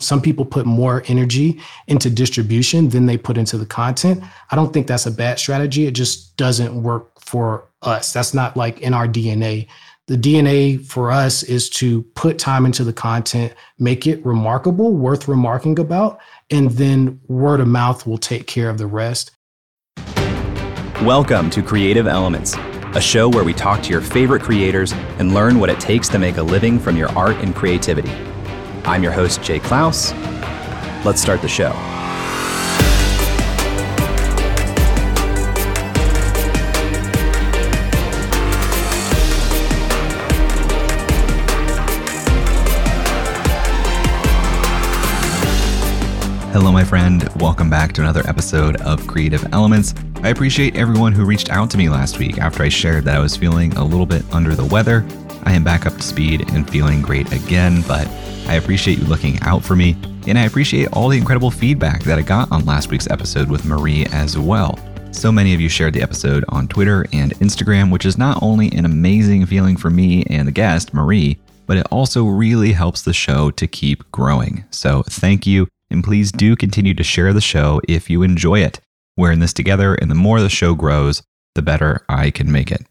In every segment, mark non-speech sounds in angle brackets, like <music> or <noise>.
Some people put more energy into distribution than they put into the content. I don't think that's a bad strategy. It just doesn't work for us. That's not like in our DNA. The DNA for us is to put time into the content, make it remarkable, worth remarking about, and then word of mouth will take care of the rest. Welcome to Creative Elements, a show where we talk to your favorite creators and learn what it takes to make a living from your art and creativity. I'm your host, Jay Clouse. Let's start the show. Hello, my friend. Welcome back to another episode of Creative Elements. I appreciate everyone who reached out to me last week after I shared that I was feeling a little bit under the weather. I am back up to speed and feeling great again, but I appreciate you looking out for me, and I appreciate all the incredible feedback that I got on last week's episode with Marie as well. So many of you shared the episode on Twitter and Instagram, which is not only an amazing feeling for me and the guest, Marie, but it also really helps the show to keep growing. So thank you, and please do continue to share the show if you enjoy it. We're in this together, and the more the show grows, the better I can make it.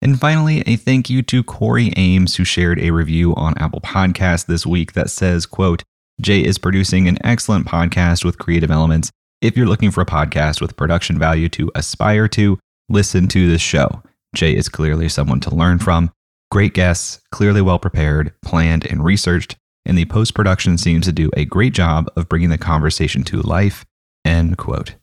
And finally, a thank you to Corey Ames, who shared a review on Apple Podcasts this week that says, quote, Jay is producing an excellent podcast with creative elements. If you're looking for a podcast with production value to aspire to, listen to this show. Jay is clearly someone to learn from. Great guests, clearly well prepared, planned, and researched, and the post production seems to do a great job of bringing the conversation to life. End quote.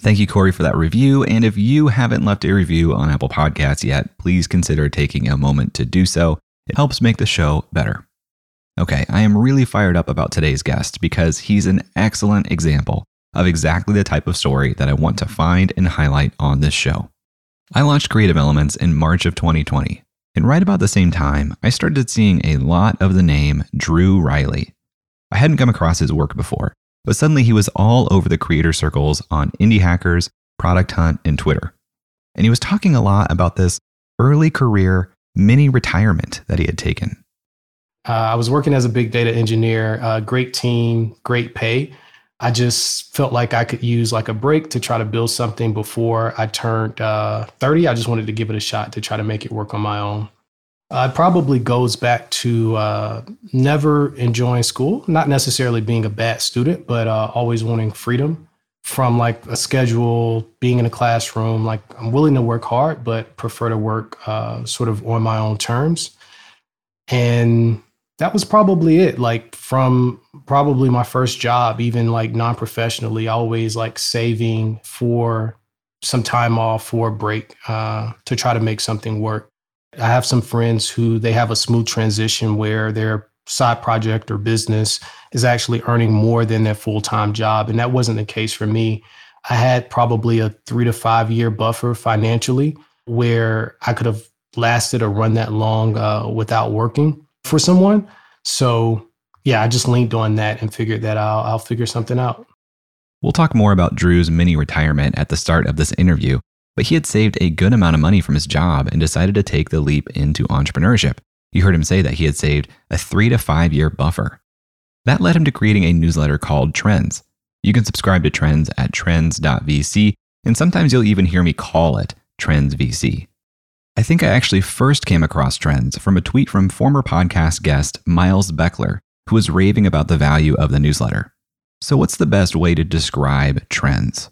Thank you, Corey, for that review. And if you haven't left a review on Apple Podcasts yet, please consider taking a moment to do so. It helps make the show better. Okay, I am really fired up about today's guest because he's an excellent example of exactly the type of story that I want to find and highlight on this show. I launched Creative Elements in March of 2020, and right about the same time, I started seeing a lot of the name Dru Riley. I hadn't come across his work before, but suddenly he was all over the creator circles on Indie Hackers, Product Hunt, and Twitter. And he was talking a lot about this early career mini retirement that he had taken. Uh, I was working as a big data engineer, uh, great team, great pay. I just felt like I could use like a break to try to build something before I turned uh, 30. I just wanted to give it a shot to try to make it work on my own. Uh, it probably goes back to uh, never enjoying school, not necessarily being a bad student, but uh, always wanting freedom from like a schedule, being in a classroom. Like I'm willing to work hard, but prefer to work uh, sort of on my own terms. And that was probably it. Like from probably my first job, even like non professionally, always like saving for some time off for a break uh, to try to make something work. I have some friends who they have a smooth transition where their side project or business is actually earning more than their full time job. And that wasn't the case for me. I had probably a three to five year buffer financially where I could have lasted or run that long uh, without working for someone. So, yeah, I just leaned on that and figured that I'll, I'll figure something out. We'll talk more about Dru's mini retirement at the start of this interview, but he had saved a good amount of money from his job and decided to take the leap into entrepreneurship. You heard him say that he had saved a three to five year buffer. That led him to creating a newsletter called Trends. You can subscribe to Trends at trends.vc, and sometimes you'll even hear me call it Trends VC. I think I actually first came across Trends from a tweet from former podcast guest Miles Beckler, who was raving about the value of the newsletter. So, what's the best way to describe Trends?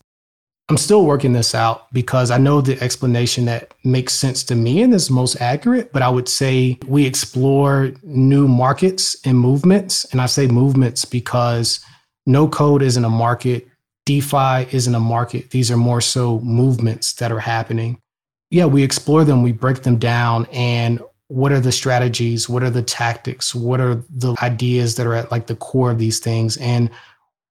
I'm still working this out because I know the explanation that makes sense to me and is most accurate. But I would say we explore new markets and movements. And I say movements because no code isn't a market, DeFi isn't a market. These are more so movements that are happening. Yeah, we explore them, we break them down. And what are the strategies? What are the tactics? What are the ideas that are at like the core of these things? And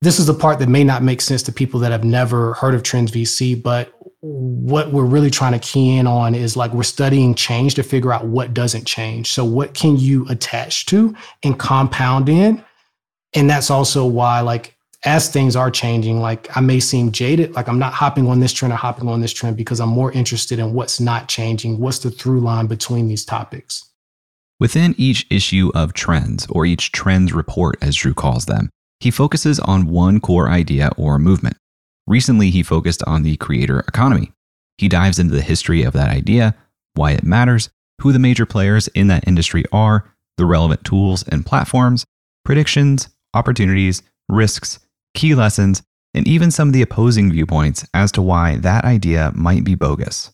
this is the part that may not make sense to people that have never heard of Trends VC, but what we're really trying to key in on is like we're studying change to figure out what doesn't change. So what can you attach to and compound in? And that's also why like as things are changing, like I may seem jaded, like I'm not hopping on this trend or hopping on this trend because I'm more interested in what's not changing, what's the through line between these topics. Within each issue of Trends, or each Trends report, as Dru calls them, he focuses on one core idea or movement. Recently, he focused on the creator economy. He dives into the history of that idea, why it matters, who the major players in that industry are, the relevant tools and platforms, predictions, opportunities, risks, key lessons, and even some of the opposing viewpoints as to why that idea might be bogus.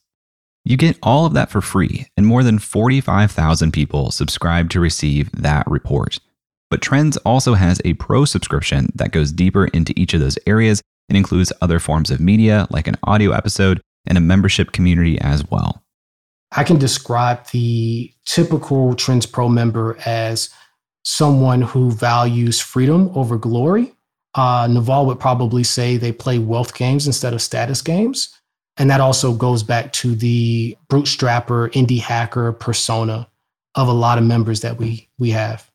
You get all of that for free, and more than 45,000 people subscribe to receive that report. But Trends also has a pro subscription that goes deeper into each of those areas and includes other forms of media like an audio episode and a membership community as well. I can describe the typical Trends Pro member as someone who values freedom over glory uh, Naval would probably say they play wealth games instead of status games. And that also goes back to the bootstrapper, indie hacker persona of a lot of members that we, we have.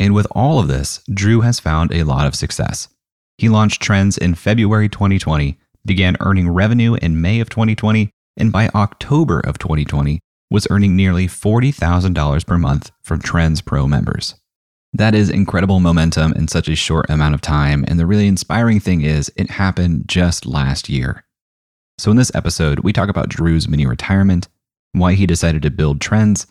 And with all of this, Dru has found a lot of success. He launched Trends in February 2020, began earning revenue in May of 2020, and by October of 2020 was earning nearly $40,000 per month from Trends Pro members. That is incredible momentum in such a short amount of time. And the really inspiring thing is, it happened just last year. So, in this episode, we talk about Dru's mini retirement, why he decided to build trends,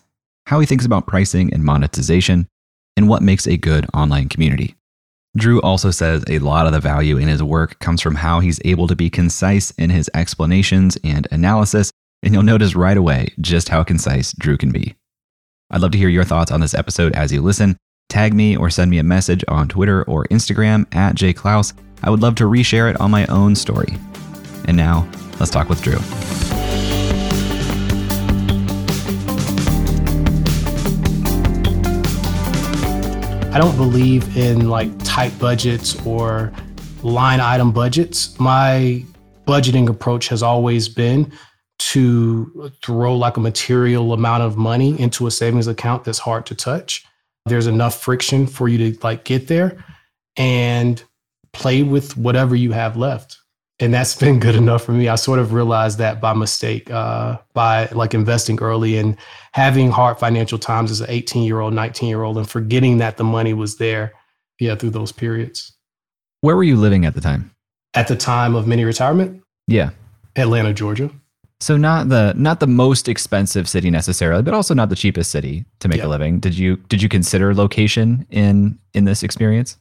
how he thinks about pricing and monetization, and what makes a good online community. Dru also says a lot of the value in his work comes from how he's able to be concise in his explanations and analysis, and you'll notice right away just how concise Dru can be. I'd love to hear your thoughts on this episode as you listen. Tag me or send me a message on Twitter or Instagram at jayclouse. I would love to reshare it on my own story. And now, let's talk with Dru. I don't believe in like tight budgets or line item budgets. My budgeting approach has always been to throw like a material amount of money into a savings account that's hard to touch there's enough friction for you to like get there and play with whatever you have left and that's been good enough for me. I sort of realized that by mistake uh, by like investing early and having hard financial times as an 18 year old 19 year old and forgetting that the money was there yeah through those periods. Where were you living at the time? At the time of mini retirement? Yeah. Atlanta georgia. So not the not the most expensive city necessarily, but also not the cheapest city to make a living. Did you did you consider location in in this experience?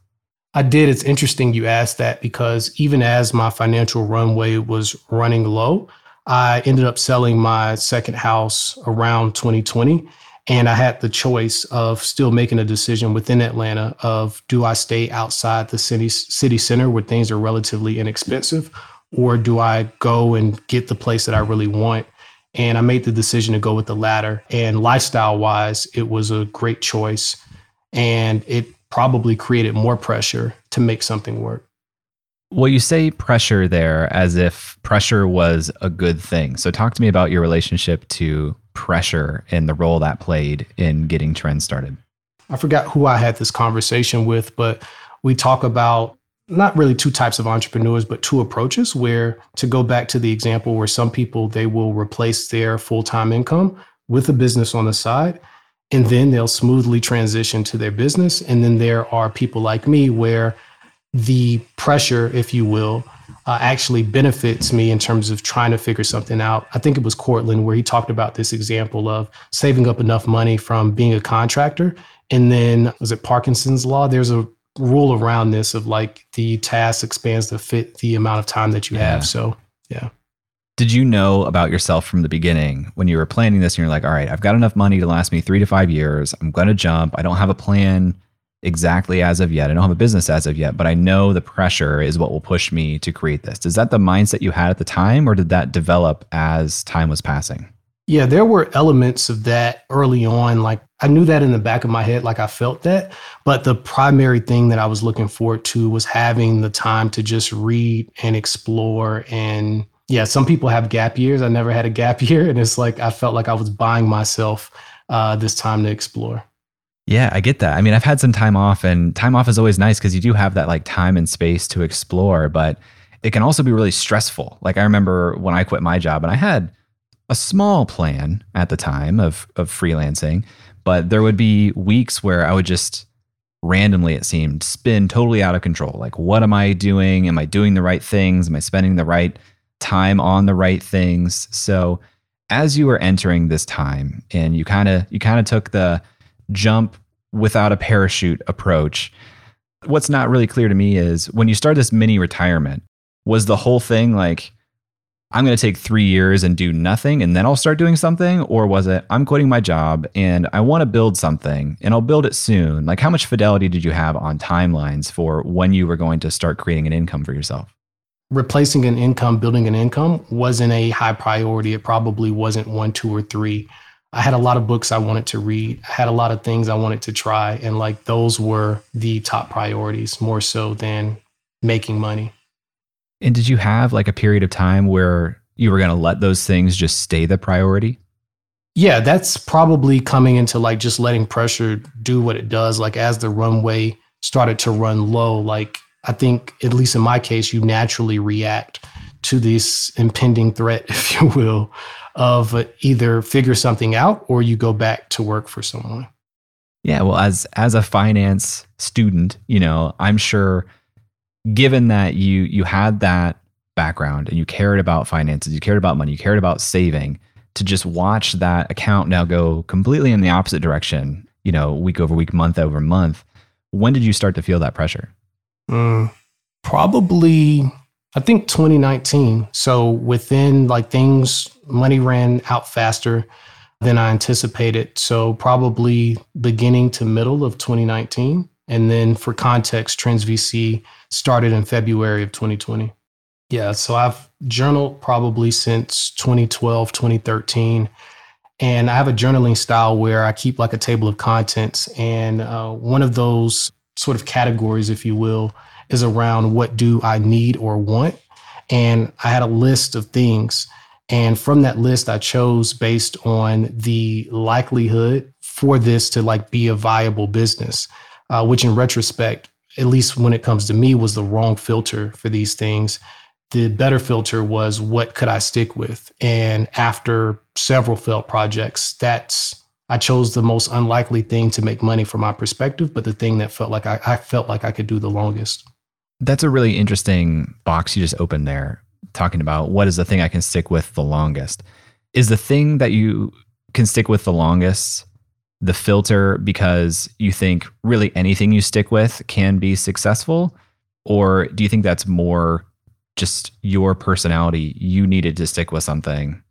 I did. It's interesting you asked that because even as my financial runway was running low, I ended up selling my second house around 2020 and I had the choice of still making a decision within Atlanta of do I stay outside the city city center where things are relatively inexpensive or do I go and get the place that I really want? And I made the decision to go with the latter. And lifestyle wise, it was a great choice. And it probably created more pressure to make something work. Well, you say pressure there as if pressure was a good thing. So, talk to me about your relationship to pressure and the role that played in getting trends started. I forgot who I had this conversation with, but we talk about not really two types of entrepreneurs, but two approaches where to go back to the example where some people they will replace their full-time income with a business on the side and then they'll smoothly transition to their business. And then there are people like me where the pressure, if you will, uh, actually benefits me in terms of trying to figure something out. I think it was Courtland where he talked about this example of saving up enough money from being a contractor. And then was it Parkinson's law? There's a rule around this of like the task expands to fit the amount of time that you yeah. have. So, yeah. Did you know about yourself from the beginning when you were planning this and you're like, all right, I've got enough money to last me three to five years. I'm going to jump. I don't have a plan exactly as of yet. I don't have a business as of yet, but I know the pressure is what will push me to create this. Is that the mindset you had at the time or did that develop as time was passing? Yeah, there were elements of that early on. Like I knew that in the back of my head, like I felt that. But the primary thing that I was looking forward to was having the time to just read and explore. And yeah, some people have gap years. I never had a gap <laughs> year. And it's like I felt like I was buying myself uh, this time to explore. Yeah, I get that. I mean, I've had some time off, and time off is always nice because you do have that like time and space to explore, but it can also be really stressful. Like I remember when I quit my job and I had a small plan at the time of of freelancing, but there would be weeks where I would just randomly it seemed spin totally out of control. Like what am I doing? Am I doing the right things? Am I spending the right time on the right things? So as you were entering this time and you kind of you kind of took the jump without a parachute approach, what's not really clear to me is when you start this mini retirement, was the whole thing like I'm going to take three years and do nothing and then I'll start doing something? Or was it, I'm quitting my job and I want to build something and I'll build it soon? Like, how much fidelity did you have on timelines for when you were going to start creating an income for yourself? Replacing an income, building an income wasn't a high priority. It probably wasn't one, two, or three. I had a lot of books I wanted to read. I had a lot of things I wanted to try. And like those were the top priorities more so than making money. And did you have like a period of time where you were going to let those things just stay the priority? Yeah, that's probably coming into like just letting pressure do what it does. Like as the runway started to run low, like I think, at least in my case, you naturally react to this impending threat, <laughs> if you will, of either figure something out or you go back to work for someone. Yeah, well, as as a finance student, you know, I'm sure given that you you had that background and you cared about finances, you cared about money, you cared about saving, to just watch that account now go completely in the opposite direction, you know, week over week, month over month. When did you start to feel that pressure? Mm, probably, I think 2019. So within like things, money ran out faster than I anticipated. So probably beginning to middle of 2019. And then for context, Trends VC started in February of 2020. Yeah, so I've journaled probably since 2012, 2013. And I have a journaling style where I keep like a table of contents. And uh, one of those sort of categories, if you will, is around what do I need or want. And I had a list of things. And from that list, I chose based on the likelihood for this to like be a viable business, uh, which in retrospect at least when it comes to me, was the wrong filter for these things. The better filter was what could I stick with? And after several failed projects, that's I chose the most unlikely thing to make money from my perspective, but the thing that felt like I, I felt like I could do the longest. That's a really interesting box you just opened there, talking about what is the thing I can stick with the longest. Is the thing that you can stick with the longest the filter because you think really anything you stick with can be successful? Or do you think that's more just your personality? You needed to stick with something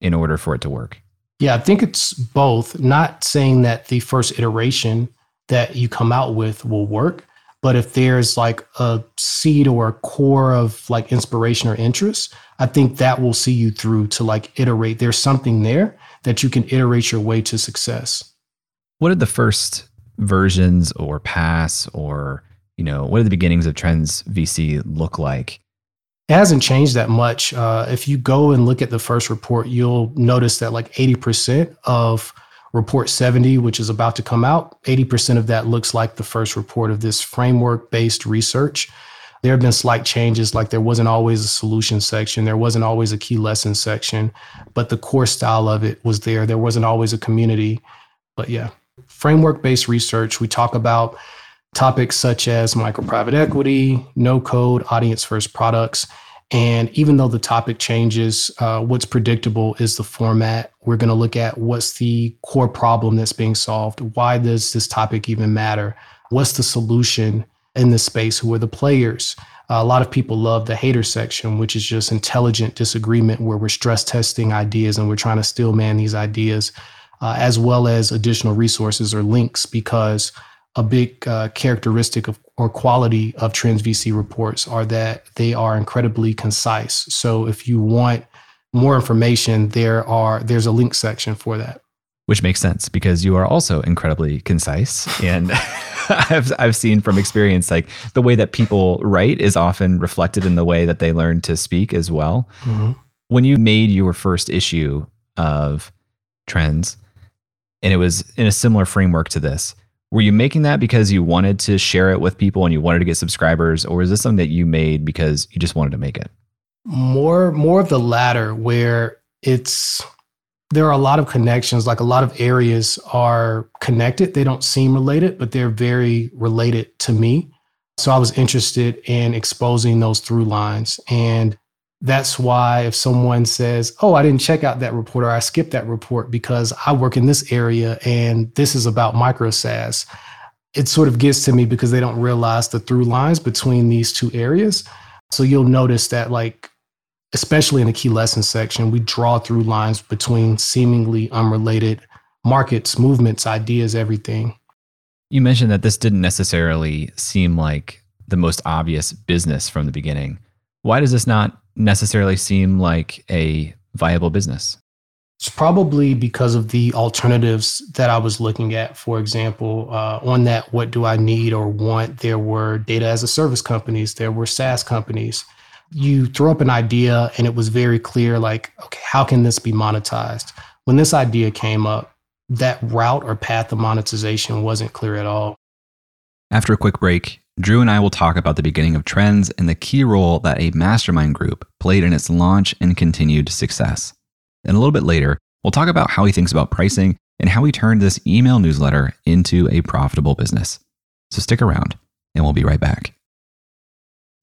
in order for it to work? Yeah, I think it's both. Not saying that the first iteration that you come out with will work, but if there's like a seed or a core of like inspiration or interest, I think that will see you through to like iterate. There's something there that you can iterate your way to success. What did the first versions or pass or, you know, what did the beginnings of Trends VC look like? It hasn't changed that much. Uh, if you go and look at the first report, you'll notice that like 80% of report 70, which is about to come out, 80% of that looks like the first report of this framework based research. There have been slight changes, like there wasn't always a solution section, there wasn't always a key lesson section, but the core style of it was there. There wasn't always a community. But yeah framework based research, we talk about topics such as micro private equity, no code, audience first products. And even though the topic changes, uh, what's predictable is the format. We're going to look at what's the core problem that's being solved. Why does this topic even matter? What's the solution in this space? Who are the players? A lot of people love the hater section, which is just intelligent disagreement where we're stress testing ideas and we're trying to steelman these ideas uh, as well as additional resources or links because a big uh, characteristic of or quality of Trends VC reports are that they are incredibly concise. So if you want more information, there are there's a link section for that. Which makes sense because you are also incredibly concise. And <laughs> I've, I've seen from experience, like the way that people write is often reflected in the way that they learn to speak as well. Mm-hmm. When you made your first issue of Trends, and it was in a similar framework to this, were you making that because you wanted to share it with people and you wanted to get subscribers, or is this something that you made because you just wanted to make it? More, more of the latter, where it's there are a lot of connections, like a lot of areas are connected. They don't seem related, but they're very related to me. So I was interested in exposing those through lines. And that's why if someone says, Oh, I didn't check out that report or I skipped that report because I work in this area and this is about micro SaaS, it sort of gets to me because they don't realize the through lines between these two areas. So you'll notice that, like, especially in the key lesson section, we draw through lines between seemingly unrelated markets, movements, ideas, everything. You mentioned that this didn't necessarily seem like the most obvious business from the beginning. Why does this not necessarily seem like a viable business? It's probably because of the alternatives that I was looking at. For example, uh, on that, what do I need or want? There were data as a service companies, there were SaaS companies, you throw up an idea and it was very clear like okay how can this be monetized when this idea came up that route or path of monetization wasn't clear at all after a quick break dru and i will talk about the beginning of trends and the key role that a mastermind group played in its launch and continued success and a little bit later we'll talk about how he thinks about pricing and how he turned this email newsletter into a profitable business so stick around and we'll be right back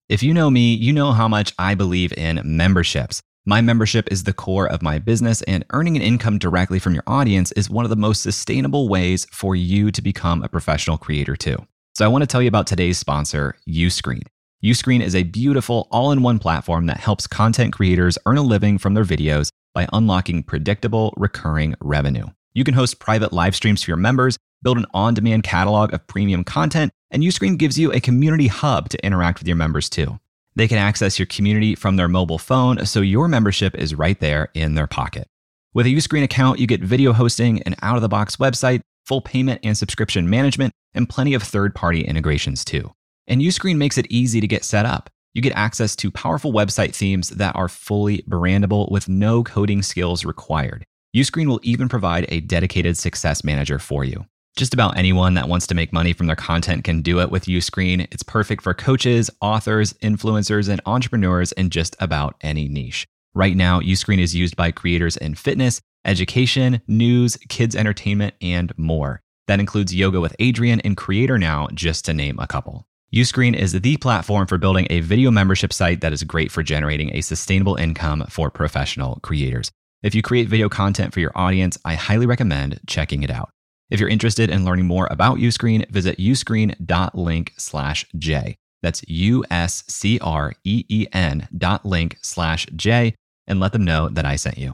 if you know me, you know how much I believe in memberships. My membership is the core of my business, and earning an income directly from your audience is one of the most sustainable ways for you to become a professional creator, too. So, I want to tell you about today's sponsor, Uscreen. Uscreen is a beautiful all in one platform that helps content creators earn a living from their videos by unlocking predictable, recurring revenue. You can host private live streams for your members, build an on demand catalog of premium content, and Uscreen gives you a community hub to interact with your members too. They can access your community from their mobile phone, so your membership is right there in their pocket. With a Uscreen account, you get video hosting, an out of the box website, full payment and subscription management, and plenty of third party integrations too. And Uscreen makes it easy to get set up. You get access to powerful website themes that are fully brandable with no coding skills required. Uscreen will even provide a dedicated success manager for you. Just about anyone that wants to make money from their content can do it with Uscreen. It's perfect for coaches, authors, influencers, and entrepreneurs in just about any niche. Right now, Uscreen is used by creators in fitness, education, news, kids entertainment, and more. That includes Yoga with Adriene and Creator Now, just to name a couple. Uscreen is the platform for building a video membership site that is great for generating a sustainable income for professional creators. If you create video content for your audience, I highly recommend checking it out. If you're interested in learning more about Uscreen, visit uscreen.link slash J. That's U-S-C-R-E-E-N dot link slash J and let them know that I sent you.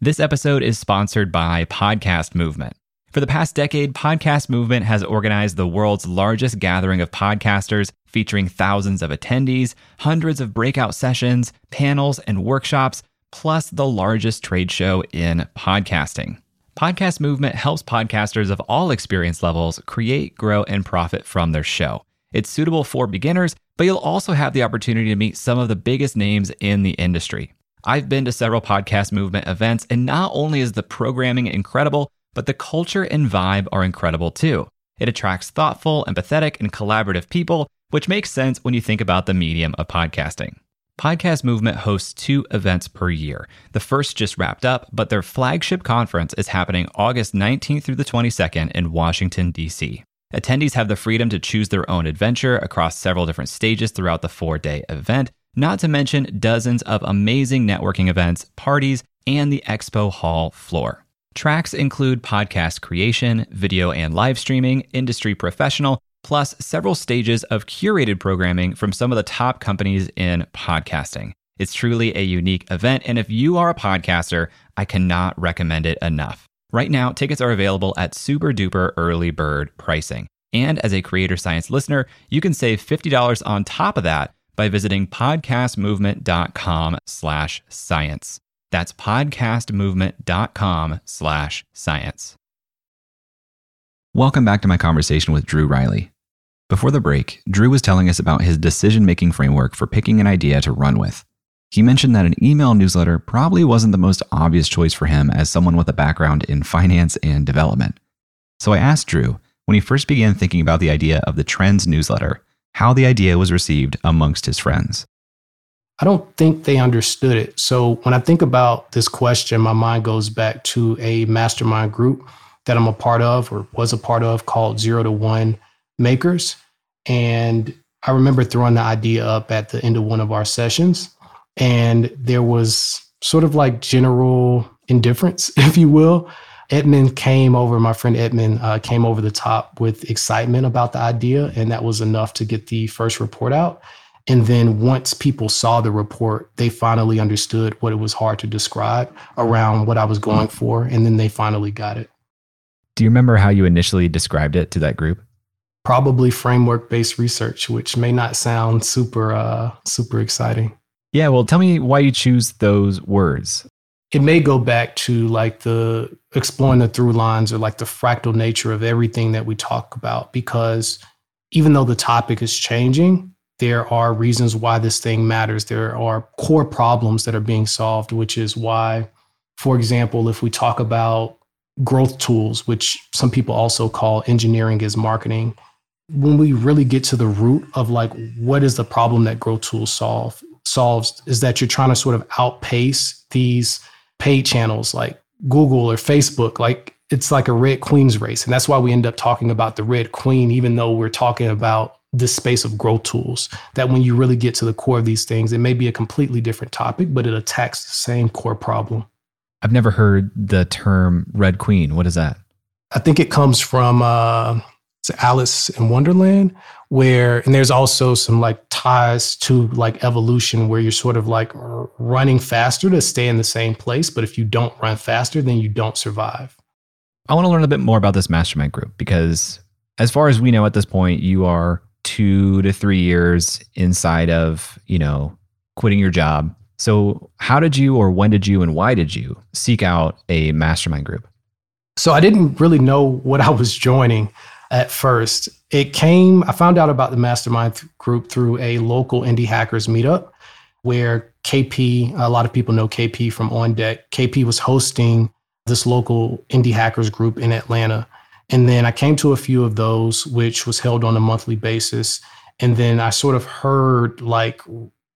This episode is sponsored by Podcast Movement. For the past decade, Podcast Movement has organized the world's largest gathering of podcasters featuring thousands of attendees, hundreds of breakout sessions, panels, and workshops, plus the largest trade show in podcasting. Podcast Movement helps podcasters of all experience levels create, grow, and profit from their show. It's suitable for beginners, but you'll also have the opportunity to meet some of the biggest names in the industry. I've been to several Podcast Movement events, and not only is the programming incredible, but the culture and vibe are incredible too. It attracts thoughtful, empathetic, and collaborative people, which makes sense when you think about the medium of podcasting. Podcast Movement hosts two events per year. The first just wrapped up, but their flagship conference is happening August 19th through the 22nd in Washington, D.C. Attendees have the freedom to choose their own adventure across several different stages throughout the four day event, not to mention dozens of amazing networking events, parties, and the expo hall floor. Tracks include podcast creation, video and live streaming, industry professional, plus several stages of curated programming from some of the top companies in podcasting. It's truly a unique event, and if you are a podcaster, I cannot recommend it enough. Right now, tickets are available at super duper early bird pricing. And as a Creator Science listener, you can save $50 on top of that by visiting podcastmovement.com slash science. That's podcastmovement.com slash science. Welcome back to my conversation with Dru Riley. Before the break, Dru was telling us about his decision making framework for picking an idea to run with. He mentioned that an email newsletter probably wasn't the most obvious choice for him as someone with a background in finance and development. So I asked Dru, when he first began thinking about the idea of the Trends newsletter, how the idea was received amongst his friends. I don't think they understood it. So when I think about this question, my mind goes back to a mastermind group that I'm a part of or was a part of called Zero to One Makers. And I remember throwing the idea up at the end of one of our sessions. And there was sort of like general indifference, <laughs> if you will. Edmund came over, my friend Edmund uh, came over the top with excitement about the idea, and that was enough to get the first report out. And then once people saw the report, they finally understood what it was hard to describe around what I was going for, and then they finally got it. Do you remember how you initially described it to that group? Probably framework based research, which may not sound super uh, super exciting. Yeah, well, tell me why you choose those words it may go back to like the exploring the through lines or like the fractal nature of everything that we talk about because even though the topic is changing there are reasons why this thing matters. There are core problems that are being solved which is why for example if we talk about growth tools which some people also call engineering as marketing when we really get to the root of like what is the problem that growth tools solve solves is that you're trying to sort of outpace these paid channels like Google or Facebook, like it's like a red queen's race. And that's why we end up talking about the red queen, even though we're talking about this space of growth tools. That when you really get to the core of these things, it may be a completely different topic, but it attacks the same core problem. I've never heard the term red queen. What is that? I think it comes from uh, Alice in Wonderland, where and there's also some like ties to like evolution where you're sort of like running faster to stay in the same place but if you don't run faster then you don't survive. I want to learn a bit more about this mastermind group because as far as we know at this point you are two to three years inside of you know quitting your job. So how did you or when did you and why did you seek out a mastermind group? So i didn't really know what i was joining at first. It came, I found out about the mastermind group through a local indie hackers meetup where KP, a lot of people know KP from On Deck. KP was hosting this local indie hackers group in Atlanta. And then I came to a few of those, which was held on a monthly basis. And then I sort of heard like,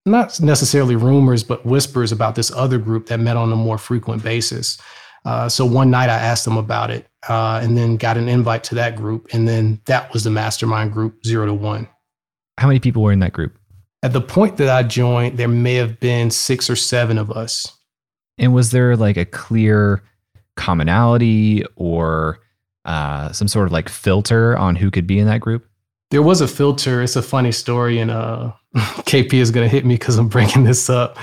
not necessarily rumors, but whispers about this other group that met on a more frequent basis. Uh, so one night I asked them about it uh, and then got an invite to that group. And then that was the mastermind group, zero to one. How many people were in that group? At the point that I joined, there may have been six or seven of us. And was there like a clear commonality or uh, some sort of like filter on who could be in that group? There was a filter. It's a funny story, and uh, <laughs> KP is going to hit me because I'm bringing this up.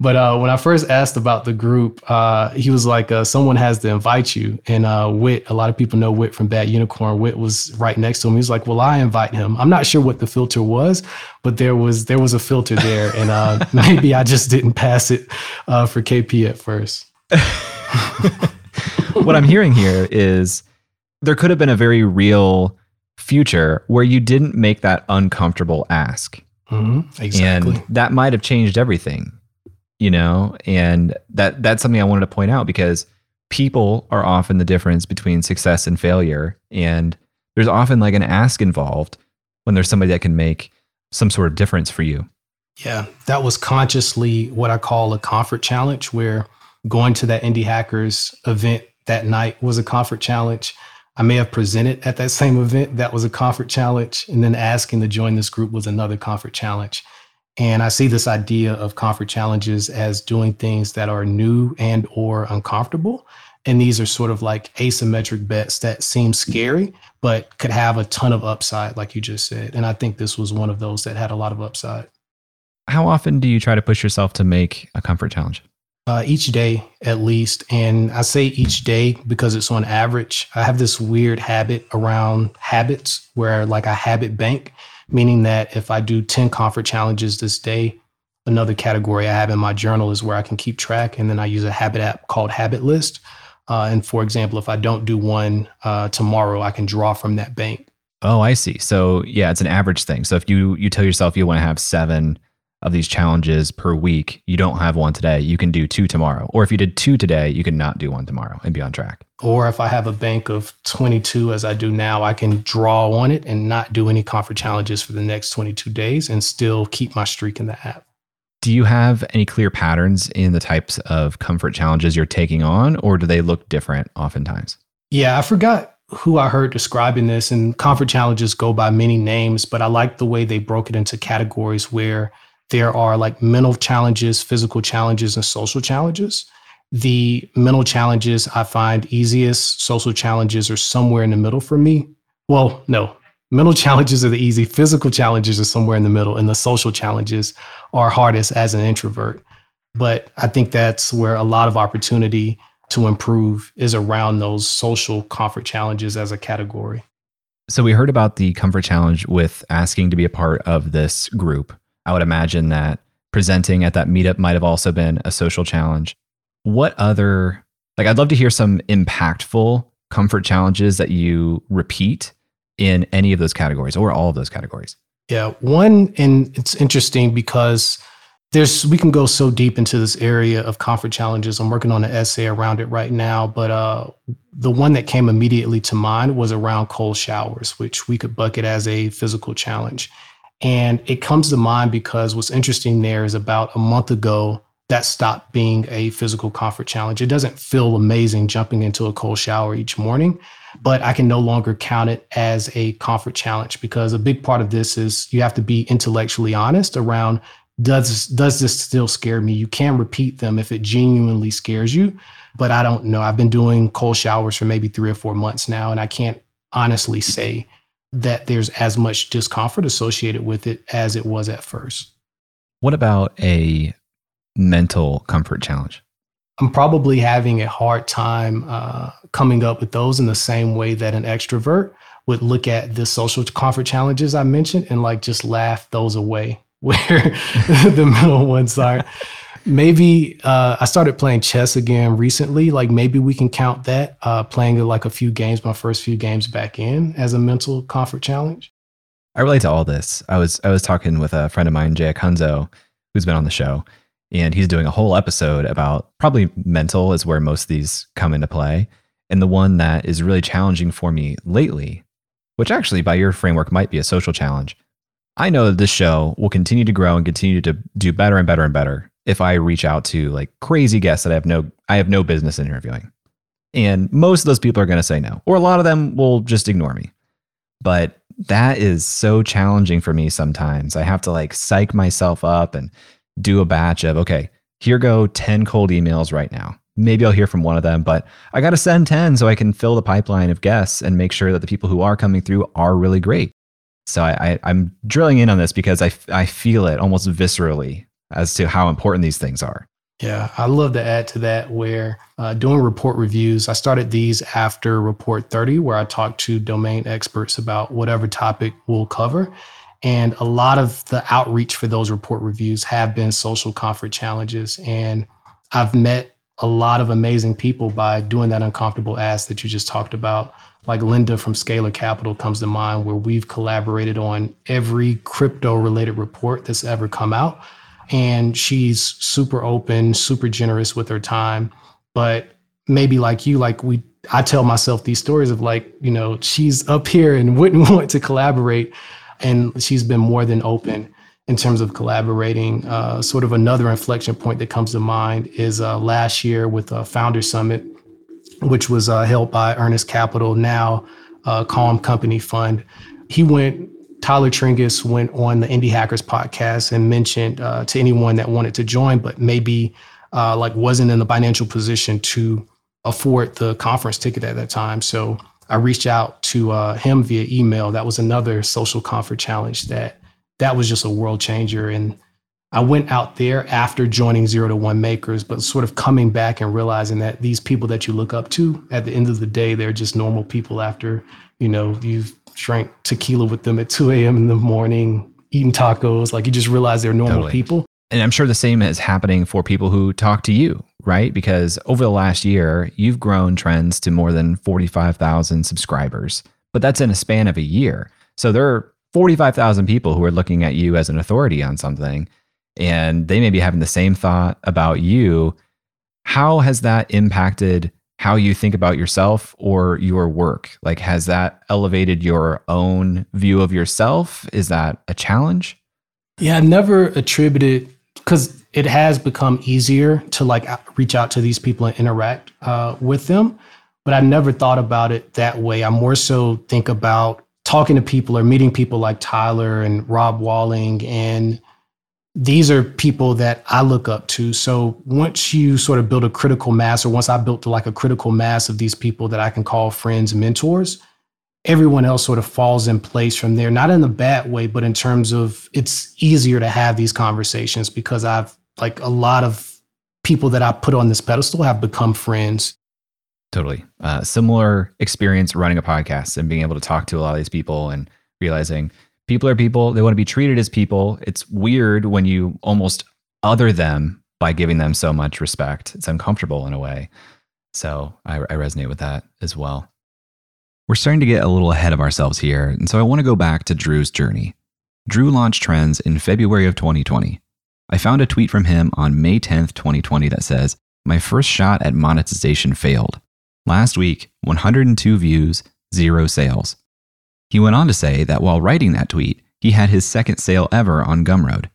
But uh, when I first asked about the group, uh, he was like, uh, "Someone has to invite you." And uh, Wit, a lot of people know Wit from Bad Unicorn. Wit was right next to him. He was like, "Well, I invite him." I'm not sure what the filter was, but there was there was a filter there, and uh, <laughs> maybe I just didn't pass it uh, for KP at first. <laughs> what I'm hearing here is there could have been a very real future where you didn't make that uncomfortable ask. Mm-hmm, exactly. And that might have changed everything you know? And that that's something i wanted to point out because people are often the difference between success and failure. And there's often like an ask involved when there's somebody that can make some sort of difference for you. Yeah that was consciously what i call a comfort challenge where going to that indie hackers event that night was a comfort challenge. I may have presented at that same event that was a comfort challenge and then asking to join this group was another comfort challenge and I see this idea of comfort challenges as doing things that are new and or uncomfortable. And these are sort of like asymmetric bets that seem scary, but could have a ton of upside, like you just said. And I think this was one of those that had a lot of upside. How often do you try to push yourself to make a comfort challenge? Uh, each day, at least. And I say each day because it's on average. I have this weird habit around habits where, like, I habit bank meaning that if I do 10 comfort challenges this day, another category I have in my journal is where I can keep track. And then I use a habit app called Habit List. Uh, and for example, if I don't do one uh, tomorrow, I can draw from that bank. Oh, I see. So yeah, it's an average thing. So if you you tell yourself you want to have seven of these challenges per week, you don't have one today, you can do two tomorrow. Or if you did two today, you can not do one tomorrow and be on track. Or if I have a bank of 22 as I do now, I can draw on it and not do any comfort challenges for the next 22 days and still keep my streak in the app. Do you have any clear patterns in the types of comfort challenges you're taking on, or do they look different oftentimes? Yeah, I forgot who I heard describing this, and comfort challenges go by many names, but I like the way they broke it into categories where there are like mental challenges, physical challenges, and social challenges. The mental challenges I find easiest, social challenges are somewhere in the middle for me. Well, no, mental <laughs> challenges are the easy, physical challenges are somewhere in the middle, and the social challenges are hardest as an introvert. But I think that's where a lot of opportunity to improve is around those social comfort challenges as a category. So we heard about the comfort challenge with asking to be a part of this group. I would imagine that presenting at that meetup might have also been a social challenge. What other, like, I'd love to hear some impactful comfort challenges that you repeat in any of those categories or all of those categories? Yeah, one, and it's interesting because there's we can go so deep into this area of comfort challenges. I'm working on an essay around it right now, but uh, the one that came immediately to mind was around cold showers, which we could bucket as a physical challenge. And it comes to mind because what's interesting there is about a month ago, that stopped being a physical comfort challenge. It doesn't feel amazing jumping into a cold shower each morning, but I can no longer count it as a comfort challenge because a big part of this is you have to be intellectually honest around does does this still scare me? You can repeat them if it genuinely scares you, but I don't know. I've been doing cold showers for maybe 3 or 4 months now and I can't honestly say that there's as much discomfort associated with it as it was at first. What about a mental comfort challenge? I'm probably having a hard time uh, coming up with those in the same way that an extrovert would look at the social comfort challenges I mentioned and like just laugh those away, <laughs> where <laughs> the middle ones are. Maybe uh, I started playing chess again recently. Like maybe we can count that uh, playing like a few games, my first few games back in as a mental comfort challenge. I relate to all this. I was I was talking with a friend of mine, Jay Acunzo, who's been on the show, and he's doing a whole episode about probably mental is where most of these come into play. And the one that is really challenging for me lately, which actually by your framework might be a social challenge. I know that this show will continue to grow and continue to do better and better and better if I reach out to like crazy guests that I have no I have no business interviewing. And most of those people are going to say no, or a lot of them will just ignore me. But that is so challenging for me sometimes. I have to like psych myself up and do a batch of, okay, here go 10 cold emails right now. Maybe I'll hear from one of them, but I got to send 10 so I can fill the pipeline of guests and make sure that the people who are coming through are really great. So I, I, am drilling in on this because I, I feel it almost viscerally as to how important these things are. Yeah, I love to add to that where uh, doing report reviews, I started these after report 30, where I talked to domain experts about whatever topic we'll cover. And a lot of the outreach for those report reviews have been social comfort challenges. And I've met a lot of amazing people by doing that uncomfortable ask that you just talked about. Like Linda from Scalar Capital comes to mind, where we've collaborated on every crypto related report that's ever come out. And she's super open, super generous with her time. But maybe like you, like we, I tell myself these stories of like, you know, she's up here and <laughs> wouldn't want to collaborate and she's been more than open in terms of collaborating. Uh, sort of another inflection point that comes to mind is uh, last year with a Founder Summit, which was uh, held by Earnest Capital, now uh, Calm Company Fund. He went, Tyler Tringas went on the Indie Hackers podcast and mentioned uh, to anyone that wanted to join, but maybe uh, like wasn't in the financial position to afford the conference ticket at that time. So I reached out to uh, him via email. That was another social comfort challenge that that was just a world changer. And I went out there after joining Zero to One Makers, but sort of coming back and realizing that these people that you look up to, at the end of the day, they're just normal people after, you know, you've drank tequila with them at 2 a.m. in the morning, eating tacos. Like you just realize they're normal totally. people. And I'm sure the same is happening for people who talk to you, right? Because over the last year, you've grown trends to more than 45,000 subscribers, but that's in a span of a year. So there are 45,000 people who are looking at you as an authority on something and they may be having the same thought about you. How has that impacted how you think about yourself or your work? Like, has that elevated your own view of yourself? Is that a challenge? Yeah, I never attributed because it has become easier to like reach out to these people and interact uh, with them. But I never thought about it that way. I more so think about talking to people or meeting people like Tyler and Rob Walling and these are people that I look up to. So once you sort of build a critical mass, or once I built like a critical mass of these people that I can call friends mentors, everyone else sort of falls in place from there. Not in a bad way, but in terms of it's easier to have these conversations because I've like a lot of people that I put on this pedestal have become friends. Totally. Uh, similar experience running a podcast and being able to talk to a lot of these people and realizing people are people. They want to be treated as people. It's weird when you almost other them by giving them so much respect. It's uncomfortable in a way. So I, I resonate with that as well. We're starting to get a little ahead of ourselves here. And so I want to go back to Dru's journey. Dru launched Trends in February of 2020. I found a tweet from him on May 10th, 2020 that says, My first shot at monetization failed. Last week, 102 views, zero sales. He went on to say that while writing that tweet, he had his second sale ever on Gumroad.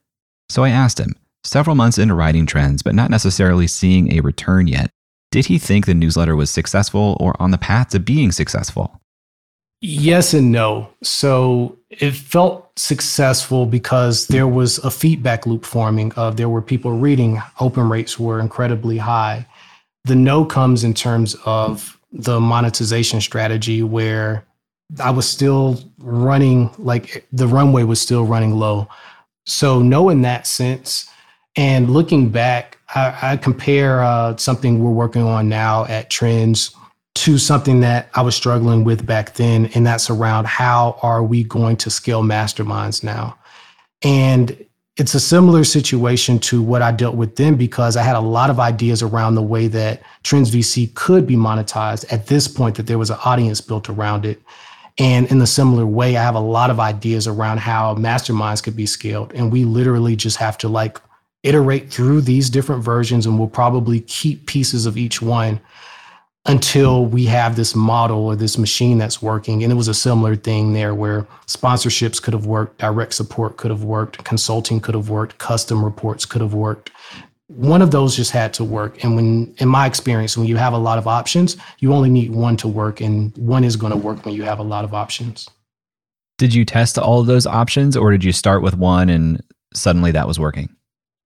So I asked him, several months into writing trends, but not necessarily seeing a return yet, did he think the newsletter was successful or on the path to being successful? Yes and no. So it felt successful because there was a feedback loop forming of there were people reading, open rates were incredibly high. The no comes in terms of the monetization strategy where I was still running like the runway was still running low. So no, in that sense, and looking back, I, I compare uh, something we're working on now at Trends to something that I was struggling with back then, and that's around how are we going to scale masterminds now? And it's a similar situation to what I dealt with then because I had a lot of ideas around the way that Trends VC could be monetized at this point, that there was an audience built around it. And in a similar way, I have a lot of ideas around how masterminds could be scaled. And we literally just have to like iterate through these different versions and we'll probably keep pieces of each one until we have this model or this machine that's working. And it was a similar thing there where sponsorships could have worked, direct support could have worked, consulting could have worked, custom reports could have worked one of those just had to work. And when, in my experience, when you have a lot of options, you only need one to work, and one is going to work when you have a lot of options. Did you test all of those options, or did you start with one and suddenly that was working?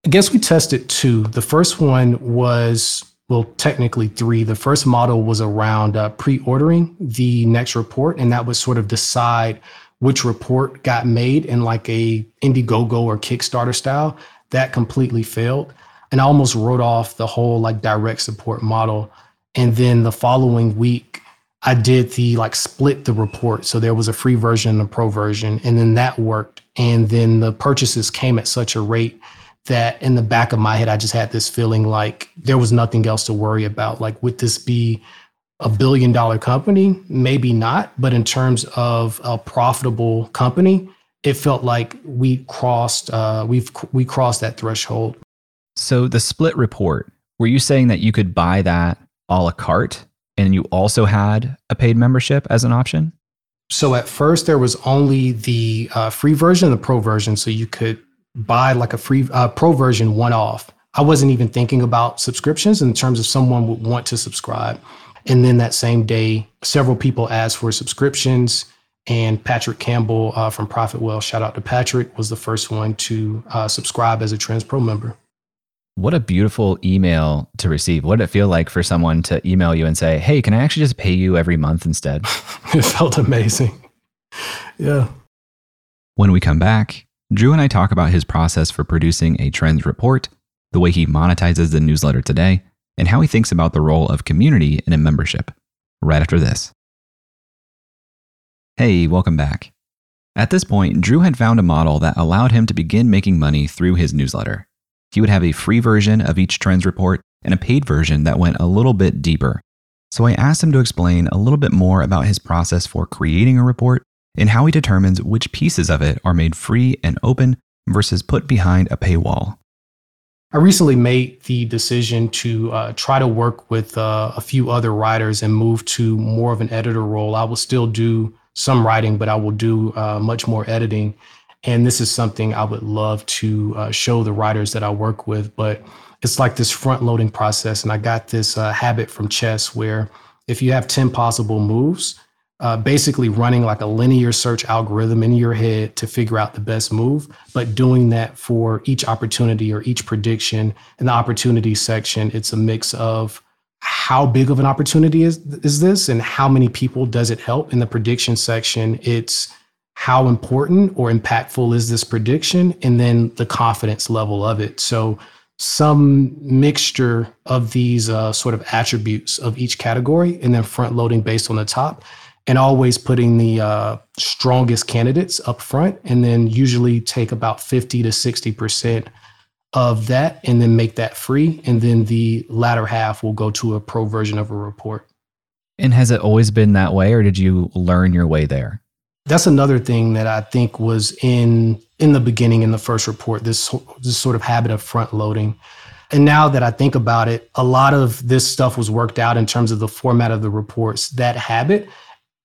I guess we tested two. The first one was, well, technically three. The first model was around uh, pre ordering the next report, and that would sort of decide which report got made in like a Indiegogo or Kickstarter style. That completely failed and I almost wrote off the whole like direct support model. And then the following week, I did the like split the report. So there was a free version and a pro version, and then that worked. And then the purchases came at such a rate that in the back of my head, I just had this feeling like there was nothing else to worry about. Like, would this be a billion dollar company? Maybe not. But in terms of a profitable company, it felt like we crossed uh, we've we crossed that threshold. So the split report, were you saying that you could buy that a la carte and you also had a paid membership as an option? So at first there was only the uh, free version the pro version. So you could buy like a free uh, pro version one off. I wasn't even thinking about subscriptions in terms of someone would want to subscribe. And then that same day, several people asked for subscriptions. And Patrick Campbell uh, from Profitwell, shout out to Patrick, was the first one to uh, subscribe as a Trends Pro member. What a beautiful email to receive. What did it feel like for someone to email you and say, Hey, can I actually just pay you every month instead? <laughs> it felt amazing. Yeah. When we come back, Dru and I talk about his process for producing a trends report, the way he monetizes the newsletter today, and how he thinks about the role of community in a membership. Right after this. Hey, welcome back. At this point, Dru had found a model that allowed him to begin making money through his newsletter. He would have a free version of each trends report and a paid version that went a little bit deeper. So I asked him to explain a little bit more about his process for creating a report and how he determines which pieces of it are made free and open versus put behind a paywall. I recently made the decision to uh, try to work with uh, a few other writers and move to more of an editor role. I will still do some writing, but I will do uh, much more editing. And this is something I would love to uh, show the writers that I work with. But it's like this front loading process. And I got this uh, habit from chess where if you have 10 possible moves, uh, basically running like a linear search algorithm in your head to figure out the best move, but doing that for each opportunity or each prediction. In the opportunity section, it's a mix of how big of an opportunity is, is this and how many people does it help? In the prediction section, it's how important or impactful is this prediction? And then the confidence level of it. So, some mixture of these uh, sort of attributes of each category and then front loading based on the top and always putting the uh, strongest candidates up front and then usually take about 50 to 60% of that and then make that free. And then the latter half will go to a pro version of a report. And has it always been that way, or did you learn your way there? That's another thing that I think was in in the beginning in the first report. This this sort of habit of front loading, and now that I think about it, a lot of this stuff was worked out in terms of the format of the reports. That habit,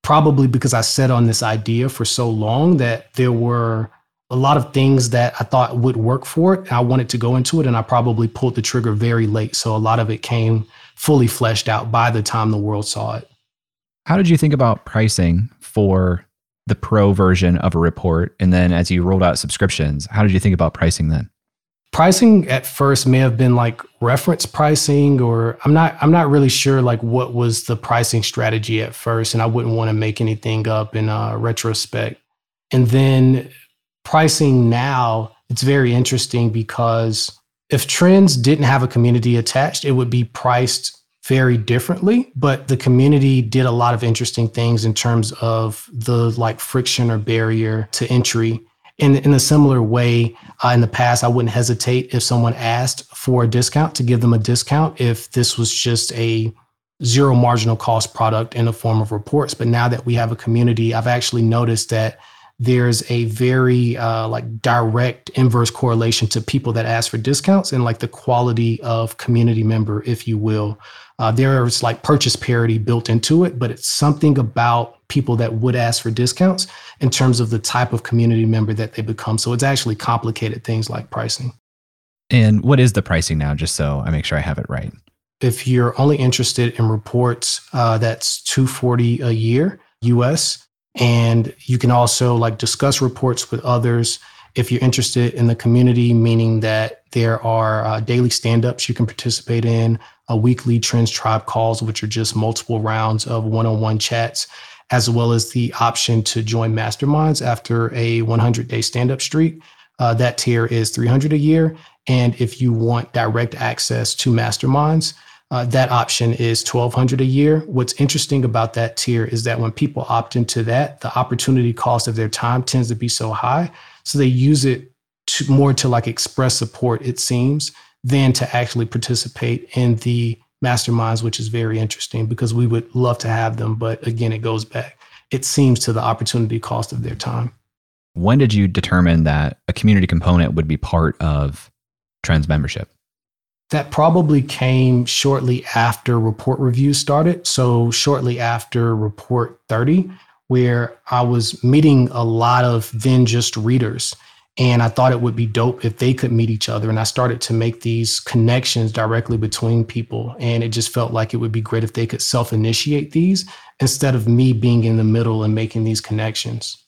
probably because I set on this idea for so long that there were a lot of things that I thought would work for it. I wanted to go into it, and I probably pulled the trigger very late. So a lot of it came fully fleshed out by the time the world saw it. How did you think about pricing for the pro version of a report? And then as you rolled out subscriptions, how did you think about pricing then? Pricing at first may have been like reference pricing or I'm not I'm not really sure like what was the pricing strategy at first and I wouldn't want to make anything up in uh, retrospect. And then pricing now, it's very interesting because if trends didn't have a community attached, it would be priced very differently. But the community did a lot of interesting things in terms of the like friction or barrier to entry. In, in a similar way, uh, in the past, I wouldn't hesitate if someone asked for a discount to give them a discount if this was just a zero marginal cost product in the form of reports. But now that we have a community, I've actually noticed that there's a very uh, like direct inverse correlation to people that ask for discounts and like the quality of community member, if you will. Uh, there's like purchase parity built into it, but it's something about people that would ask for discounts in terms of the type of community member that they become. So it's actually complicated things like pricing. And what is the pricing now, just so I make sure I have it right? If you're only interested in reports, uh, that's 240 a year US. And you can also like discuss reports with others. If you're interested in the community, meaning that there are uh, daily stand ups you can participate in, a weekly Trends Tribe calls, which are just multiple rounds of one on one chats, as well as the option to join masterminds after a 100 day stand up streak. Uh, that tier is 300 a year. And if you want direct access to masterminds, uh, that option is 1200 a year. What's interesting about that tier is that when people opt into that, the opportunity cost of their time tends to be so high. So they use it to, more to like express support, it seems, than to actually participate in the masterminds, which is very interesting because we would love to have them. But again, it goes back, it seems to the opportunity cost of their time. When did you determine that a community component would be part of Trends membership? That probably came shortly after report review started. So, shortly after report 30, where I was meeting a lot of then just readers. And I thought it would be dope if they could meet each other. And I started to make these connections directly between people. And it just felt like it would be great if they could self initiate these instead of me being in the middle and making these connections.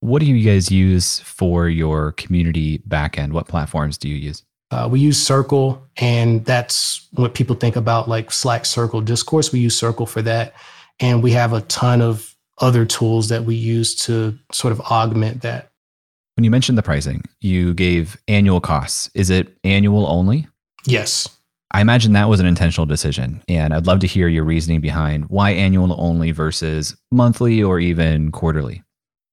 What do you guys use for your community backend? What platforms do you use? Uh, we use Circle, and that's what people think about like Slack, Circle, Discourse. We use Circle for that. And we have a ton of other tools that we use to sort of augment that. When you mentioned the pricing, you gave annual costs. Is it annual only? Yes. I imagine that was an intentional decision. And I'd love to hear your reasoning behind why annual only versus monthly or even quarterly.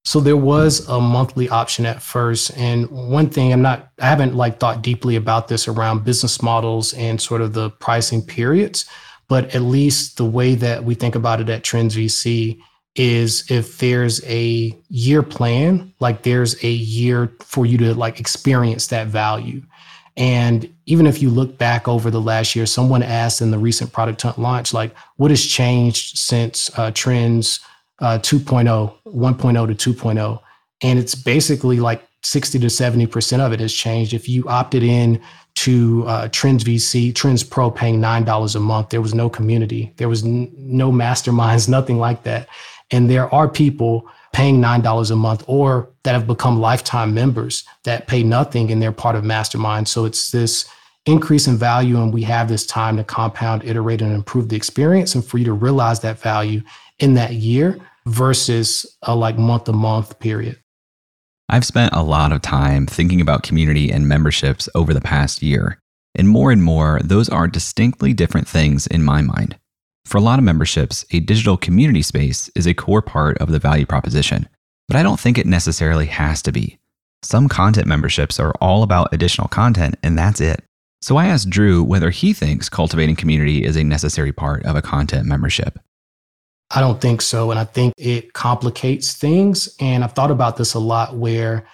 So there was a monthly option at first. And one thing I'm not, I haven't like thought deeply about this around business models and sort of the pricing periods, but at least the way that we think about it at Trends VC is if there's a year plan, like there's a year for you to like experience that value. And even if you look back over the last year, someone asked in the recent product hunt launch, like, what has changed since uh, Trends uh, 2.0, 1.0 to 2.0? And it's basically like 60 to 70% of it has changed. If you opted in to uh, Trends VC, Trends Pro paying $9 a month, there was no community, there was n- no masterminds, <laughs> nothing like that. And there are people paying $9 a month or that have become lifetime members that pay nothing and they're part of mastermind. So it's this increase in value and we have this time to compound, iterate and improve the experience and for you to realize that value in that year versus a like month to month period. I've spent a lot of time thinking about community and memberships over the past year. And more and more, those are distinctly different things in my mind. For a lot of memberships, a digital community space is a core part of the value proposition, but I don't think it necessarily has to be. Some content memberships are all about additional content, and that's it. So I asked Dru whether he thinks cultivating community is a necessary part of a content membership. I don't think so. And I think it complicates things. And I've thought about this a lot where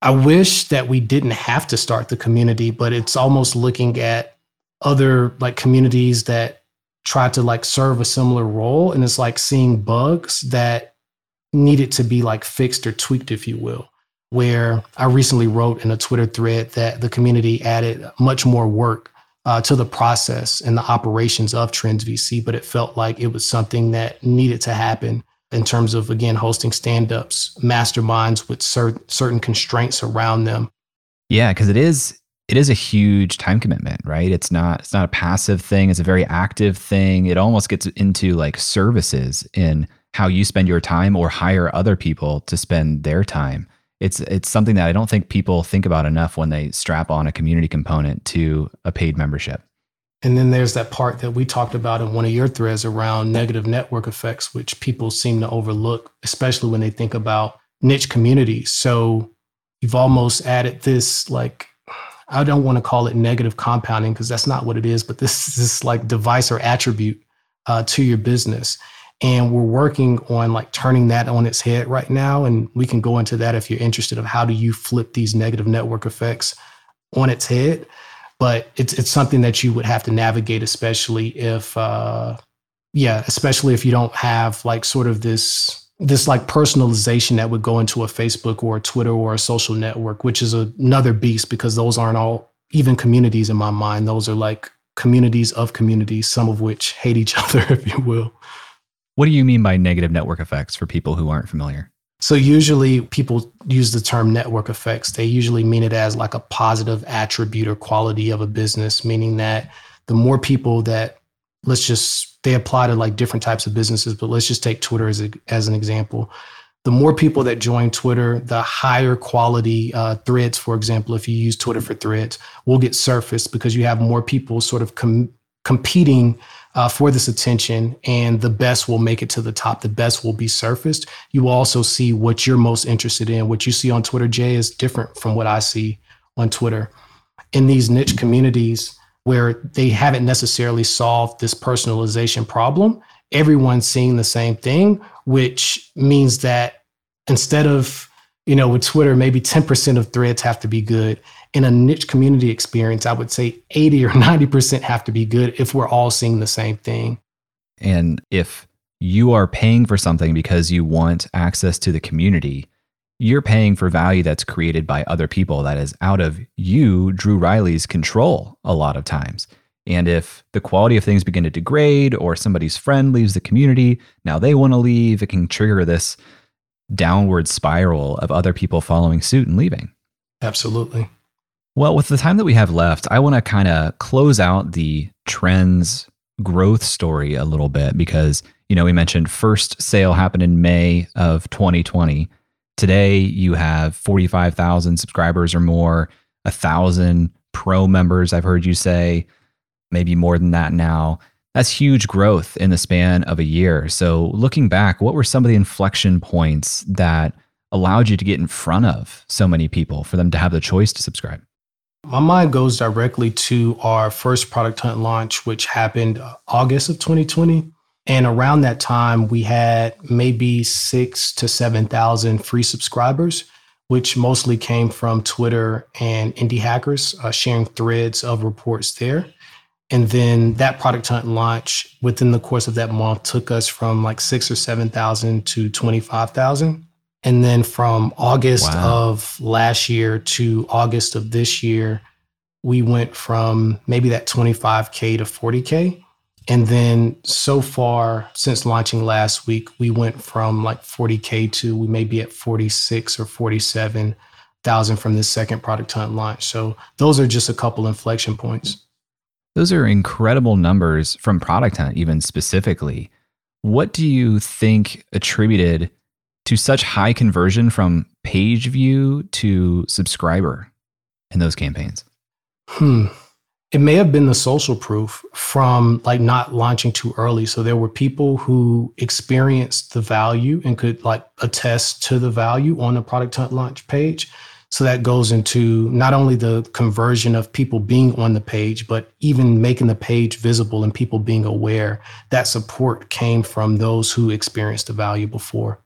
I wish that we didn't have to start the community, but it's almost looking at other like communities that try to like serve a similar role and it's like seeing bugs that needed to be like fixed or tweaked if you will where i recently wrote in a twitter thread that the community added much more work uh, to the process and the operations of trends vc but it felt like it was something that needed to happen in terms of again hosting stand-ups masterminds with cer- certain constraints around them yeah because it is it is a huge time commitment, right? It's not it's not a passive thing, it's a very active thing. It almost gets into like services in how you spend your time or hire other people to spend their time. It's it's something that I don't think people think about enough when they strap on a community component to a paid membership. And then there's that part that we talked about in one of your threads around negative network effects, which people seem to overlook, especially when they think about niche communities. So you've almost added this like I don't want to call it negative compounding because that's not what it is, but this is this like device or attribute uh, to your business. And we're working on like turning that on its head right now. And we can go into that if you're interested of how do you flip these negative network effects on its head. But it's it's something that you would have to navigate, especially if uh yeah, especially if you don't have like sort of this this like personalization that would go into a Facebook or a Twitter or a social network, which is another beast because those aren't all even communities in my mind. Those are like communities of communities, some of which hate each <laughs> other, if you will. What do you mean by negative network effects for people who aren't familiar? So usually people use the term network effects. They usually mean it as like a positive attribute or quality of a business, meaning that the more people that let's just they apply to like different types of businesses, but let's just take Twitter as, a, as an example. The more people that join Twitter, the higher quality uh, threads, for example, if you use Twitter for threads, will get surfaced because you have more people sort of com- competing uh, for this attention, and the best will make it to the top. The best will be surfaced. You will also see what you're most interested in. What you see on Twitter, Jay, is different from what I see on Twitter. In these niche communities, where they haven't necessarily solved this personalization problem. Everyone's seeing the same thing, which means that instead of, you know, with Twitter, maybe 10% of threads have to be good. In a niche community experience, I would say 80 or 90% have to be good if we're all seeing the same thing. And if you are paying for something because you want access to the community, you're paying for value that's created by other people that is out of you, Dru Riley's control a lot of times. And if the quality of things begin to degrade or somebody's friend leaves the community, now they want to leave, it can trigger this downward spiral of other people following suit and leaving. Absolutely. Well, with the time that we have left, I want to kind of close out the trends growth story a little bit because, you know, we mentioned first sale happened in May of 2020 Today, you have 45,000 subscribers or more, a thousand pro members, I've heard you say, maybe more than that now. That's huge growth in the span of a year. So, looking back, what were some of the inflection points that allowed you to get in front of so many people for them to have the choice to subscribe? My mind goes directly to our first product hunt launch, which happened August of 2020. And around that time, we had maybe six to 7,000 free subscribers, which mostly came from Twitter and indie hackers uh, sharing threads of reports there. And then that product hunt launch within the course of that month took us from like six or 7,000 to 25,000. And then from August wow. of last year to August of this year, we went from maybe that 25K to 40K. And then so far since launching last week, we went from like 40K to we may be at 46 or 47,000 from this second product hunt launch. So those are just a couple inflection points. Those are incredible numbers from Product Hunt, even specifically. What do you think attributed to such high conversion from page view to subscriber in those campaigns? Hmm. It may have been the social proof from like not launching too early. So there were people who experienced the value and could like attest to the value on the product hunt launch page. So that goes into not only the conversion of people being on the page, but even making the page visible and people being aware that support came from those who experienced the value before.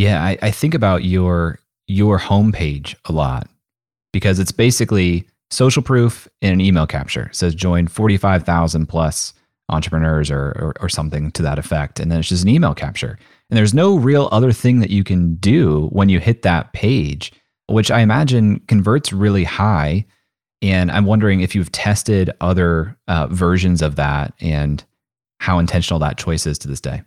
Yeah, I, I think about your your homepage a lot because it's basically social proof in an email capture. It says join 45,000 plus entrepreneurs or, or, or something to that effect. And then it's just an email capture. And there's no real other thing that you can do when you hit that page, which I imagine converts really high. And I'm wondering if you've tested other uh, versions of that and how intentional that choice is to this day.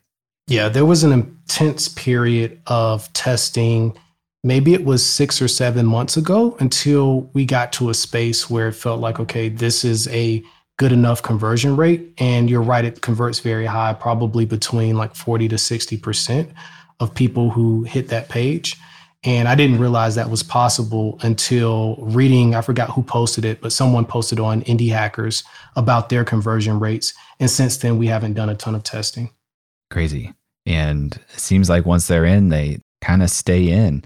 Yeah, there was an intense period of testing. Maybe it was six or seven months ago until we got to a space where it felt like, okay, this is a good enough conversion rate. And you're right, it converts very high, probably between like 40 to 60% of people who hit that page. And I didn't realize that was possible until reading, I forgot who posted it, but someone posted on Indie Hackers about their conversion rates. And since then, we haven't done a ton of testing crazy. And it seems like once they're in, they kind of stay in.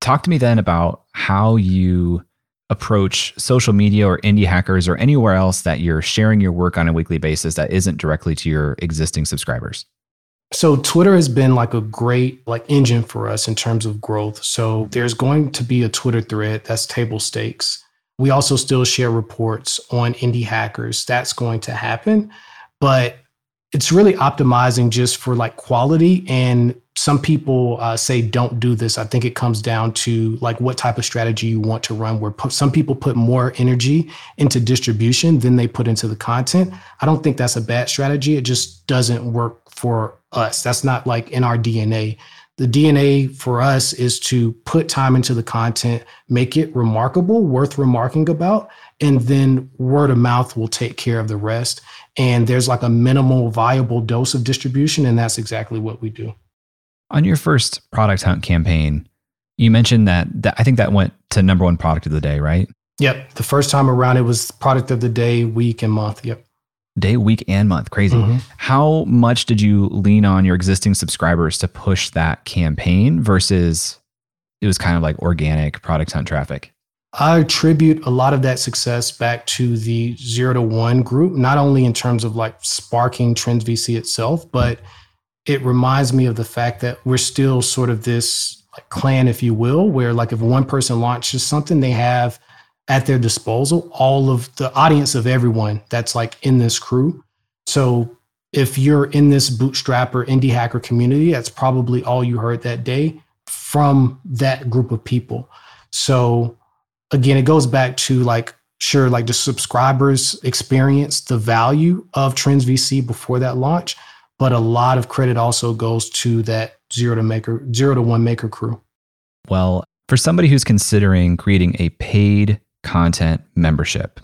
Talk to me then about how you approach social media or indie hackers or anywhere else that you're sharing your work on a weekly basis that isn't directly to your existing subscribers. So Twitter has been like a great like engine for us in terms of growth. So there's going to be a Twitter thread that's table stakes. We also still share reports on indie hackers. That's going to happen. But it's really optimizing just for like quality and some people uh, say don't do this. I think it comes down to like what type of strategy you want to run where some people put more energy into distribution than they put into the content. I don't think that's a bad strategy. It just doesn't work for us. That's not like in our dna the dna for us is to put time into the content make it remarkable worth remarking about and then word of mouth will take care of the rest and there's like a minimal viable dose of distribution and that's exactly what we do. On your first product hunt campaign you mentioned that, that i think that went to number one product of the day right? Yep. The first time around it was product of the day week and month. Yep. Day week and month. Crazy. Mm-hmm. how much did you lean on your existing subscribers to push that campaign versus it was kind of like organic product hunt traffic I attribute a lot of that success back to the zero to one group, not only in terms of like sparking Trends VC itself, but it reminds me of the fact that we're still sort of this like clan, if you will, where like if one person launches something, they have at their disposal all of the audience of everyone that's like in this crew. So if you're in this bootstrapper indie hacker community, that's probably all you heard that day from that group of people. So again, it goes back to like, sure, like the subscribers experience the value of Trends VC before that launch, but a lot of credit also goes to that zero to maker, zero to one maker crew. Well, for somebody who's considering creating a paid content membership,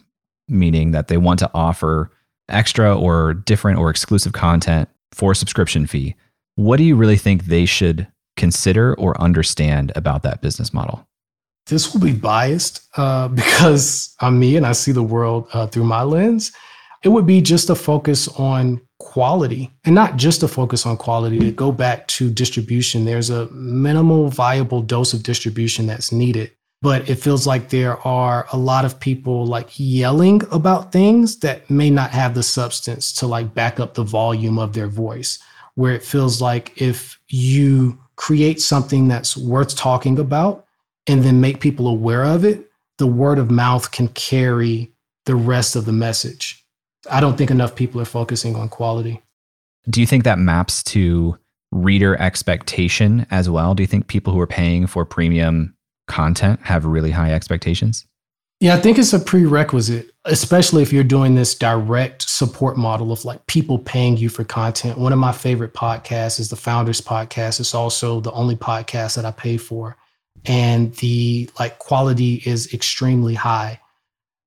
meaning that they want to offer extra or different or exclusive content for a subscription fee, what do you really think they should consider or understand about that business model? This will be biased uh, <laughs> because I'm me and I see the world uh, through my lens. It would be just a focus on quality and not just a focus on quality to go back to distribution. There's a minimal viable dose of distribution that's needed but it feels like there are a lot of people like yelling about things that may not have the substance to like back up the volume of their voice where it feels like if you create something that's worth talking about and then make people aware of it the word of mouth can carry the rest of the message i don't think enough people are focusing on quality do you think that maps to reader expectation as well do you think people who are paying for premium content have really high expectations? Yeah, I think it's a prerequisite, especially if you're doing this direct support model of like people paying you for content. One of my favorite podcasts is the Founders Podcast. It's also the only podcast that I pay for. And the like quality is extremely high.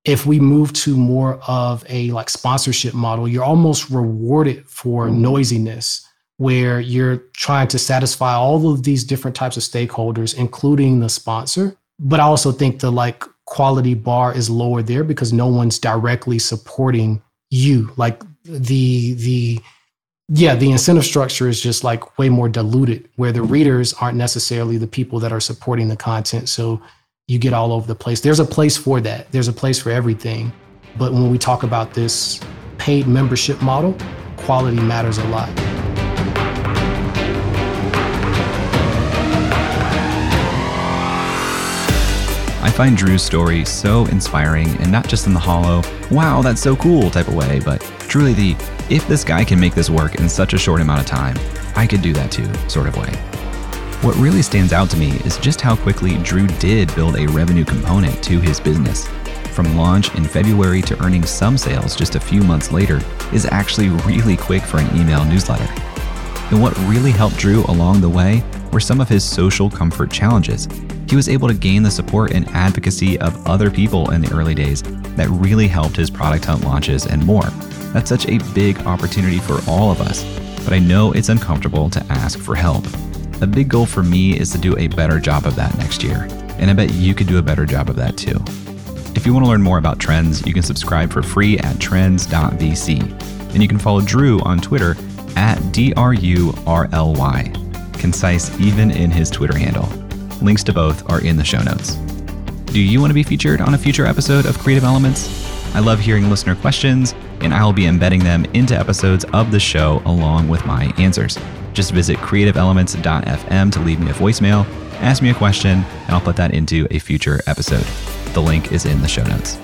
If we move to more of a like sponsorship model, you're almost rewarded for mm-hmm. noisiness where you're trying to satisfy all of these different types of stakeholders, including the sponsor. But I also think the like quality bar is lower there because no one's directly supporting you. Like the the yeah, the incentive structure is just like way more diluted, where the readers aren't necessarily the people that are supporting the content. So you get all over the place. There's a place for that. There's a place for everything. But when we talk about this paid membership model, quality matters a lot. I find Dru's story so inspiring and not just in the hollow, wow, that's so cool type of way, but truly the, if this guy can make this work in such a short amount of time, I could do that too sort of way. What really stands out to me is just how quickly Dru did build a revenue component to his business. From launch in February to earning some sales just a few months later is actually really quick for an email newsletter. And what really helped Dru along the way were some of his social comfort challenges he was able to gain the support and advocacy of other people in the early days that really helped his product hunt launches and more. That's such a big opportunity for all of us, but I know it's uncomfortable to ask for help. A big goal for me is to do a better job of that next year, and I bet you could do a better job of that too. If you want to learn more about trends, you can subscribe for free at trends.vc. And you can follow Dru on Twitter at DRURLY, concise even in his Twitter handle. Links to both are in the show notes. Do you want to be featured on a future episode of Creative Elements? I love hearing listener questions, and I will be embedding them into episodes of the show along with my answers. Just visit creativeelements.fm to leave me a voicemail, ask me a question, and I'll put that into a future episode. The link is in the show notes.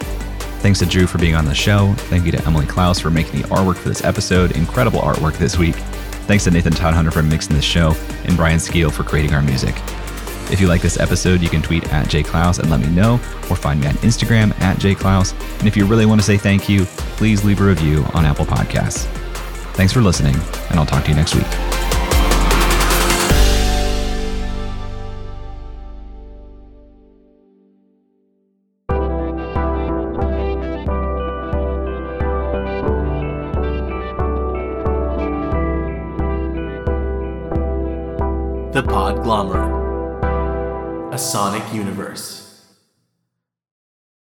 Thanks to Dru for being on the show. Thank you to Emily Klaus for making the artwork for this episode. Incredible artwork this week. Thanks to Nathan Todhunter for mixing this show, and Brian Skeel for creating our music. If you like this episode, you can tweet at jayclouse and let me know, or find me on Instagram at jayclouse. And if you really want to say thank you, please leave a review on Apple Podcasts. Thanks for listening, and I'll talk to you next week.